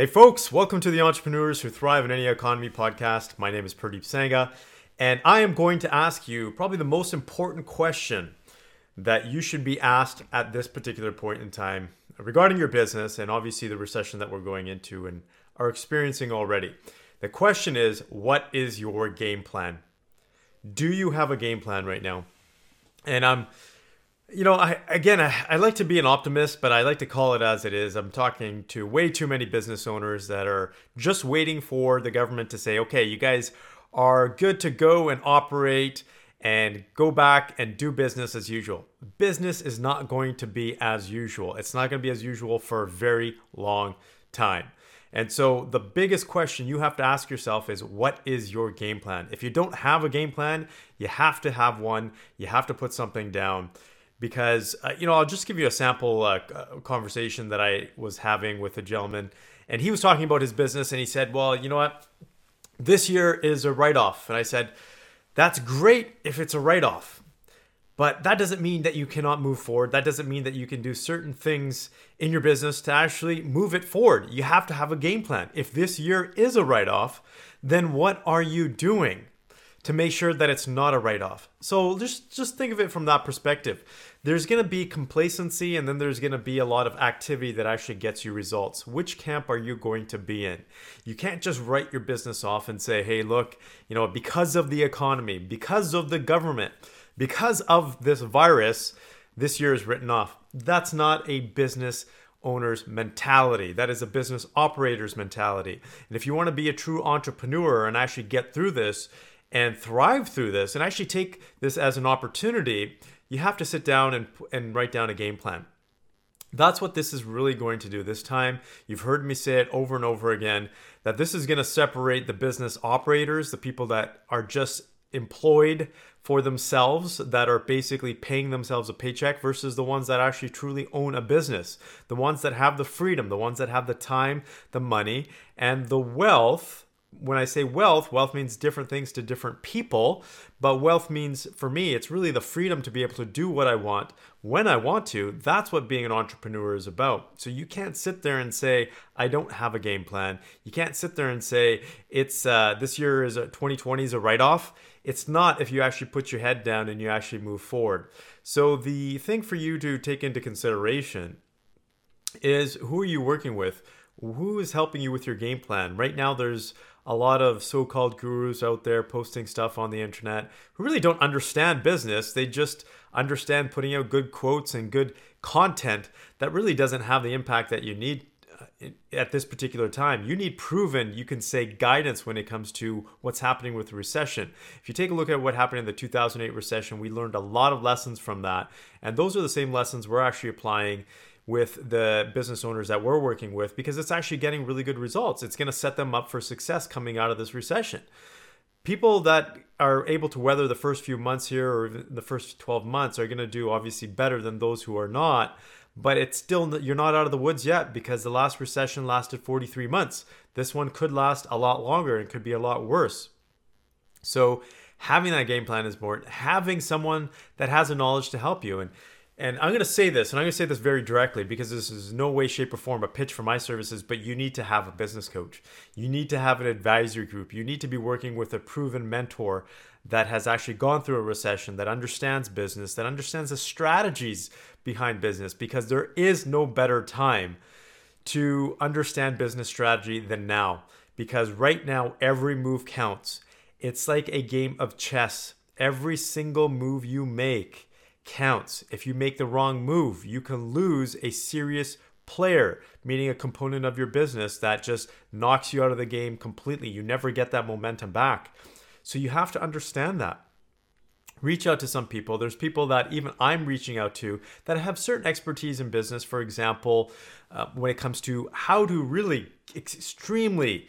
Hey, folks, welcome to the Entrepreneurs Who Thrive in Any Economy podcast. My name is Pradeep Sangha, and I am going to ask you probably the most important question that you should be asked at this particular point in time regarding your business and obviously the recession that we're going into and are experiencing already. The question is what is your game plan? Do you have a game plan right now? And I'm you know, I again, I, I like to be an optimist, but I like to call it as it is. I'm talking to way too many business owners that are just waiting for the government to say, okay, you guys are good to go and operate and go back and do business as usual. Business is not going to be as usual. It's not going to be as usual for a very long time. And so the biggest question you have to ask yourself is what is your game plan? If you don't have a game plan, you have to have one. You have to put something down because uh, you know I'll just give you a sample uh, conversation that I was having with a gentleman, and he was talking about his business, and he said, "Well, you know what, this year is a write-off," and I said, "That's great if it's a write-off." But that doesn't mean that you cannot move forward. That doesn't mean that you can do certain things in your business to actually move it forward. You have to have a game plan. If this year is a write off, then what are you doing to make sure that it's not a write off? So just just think of it from that perspective there's going to be complacency and then there's going to be a lot of activity that actually gets you results. Which camp are you going to be in? You can't just write your business off and say, hey, look, you know, because of the economy, because of the government, because of this virus, this year is written off. That's not a business owner's mentality. That is a business operator's mentality. And if you want to be a true entrepreneur and actually get through this and thrive through this and actually take this as an opportunity you have to sit down and, and write down a game plan. That's what this is really going to do this time. You've heard me say it over and over again that this is going to separate the business operators, the people that are just employed for themselves, that are basically paying themselves a paycheck, versus the ones that actually truly own a business, the ones that have the freedom, the ones that have the time, the money, and the wealth when I say wealth, wealth means different things to different people, but wealth means for me, it's really the freedom to be able to do what I want when I want to. That's what being an entrepreneur is about. So you can't sit there and say, I don't have a game plan. You can't sit there and say, it's uh, this year is a 2020 is a write off. It's not if you actually put your head down and you actually move forward. So the thing for you to take into consideration is who are you working with? Who is helping you with your game plan? Right now, there's a lot of so-called gurus out there posting stuff on the internet who really don't understand business. They just understand putting out good quotes and good content that really doesn't have the impact that you need uh, at this particular time. You need proven, you can say guidance when it comes to what's happening with the recession. If you take a look at what happened in the 2008 recession, we learned a lot of lessons from that. And those are the same lessons we're actually applying with the business owners that we're working with because it's actually getting really good results. It's going to set them up for success coming out of this recession. People that are able to weather the first few months here or the first 12 months are going to do obviously better than those who are not. But it's still, you're not out of the woods yet because the last recession lasted 43 months. This one could last a lot longer and could be a lot worse. So, having that game plan is important. Having someone that has the knowledge to help you. And and I'm going to say this, and I'm going to say this very directly because this is no way, shape, or form a pitch for my services, but you need to have a business coach. You need to have an advisory group. You need to be working with a proven mentor that has actually gone through a recession, that understands business, that understands the strategies behind business, because there is no better time to understand business strategy than now. Because right now, every move counts. It's like a game of chess. Every single move you make counts. If you make the wrong move, you can lose a serious player, meaning a component of your business that just knocks you out of the game completely. You never get that momentum back. So you have to understand that. Reach out to some people. There's people that even I'm reaching out to that have certain expertise in business. For example, uh, when it comes to how to really extremely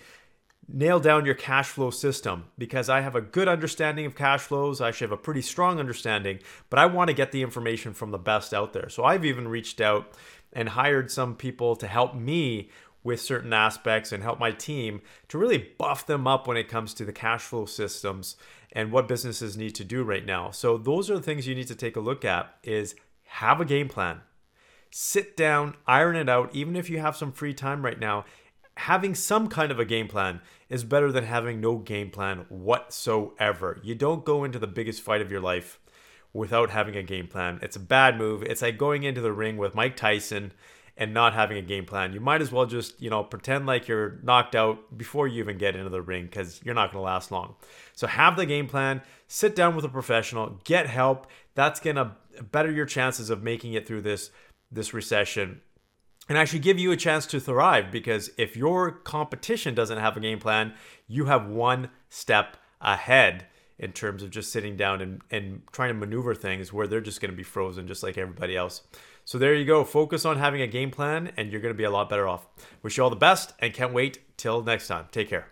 nail down your cash flow system because I have a good understanding of cash flows. I should have a pretty strong understanding, but I want to get the information from the best out there. So I've even reached out and hired some people to help me with certain aspects and help my team to really buff them up when it comes to the cash flow systems and what businesses need to do right now. So those are the things you need to take a look at is have a game plan. Sit down, iron it out even if you have some free time right now having some kind of a game plan is better than having no game plan whatsoever. You don't go into the biggest fight of your life without having a game plan. It's a bad move. It's like going into the ring with Mike Tyson and not having a game plan. You might as well just, you know, pretend like you're knocked out before you even get into the ring because you're not going to last long. So have the game plan, sit down with a professional, get help. That's going to better your chances of making it through this this recession and actually give you a chance to thrive because if your competition doesn't have a game plan, you have one step ahead in terms of just sitting down and, and trying to maneuver things where they're just going to be frozen just like everybody else. So there you go. Focus on having a game plan and you're going to be a lot better off. Wish you all the best and can't wait till next time. Take care.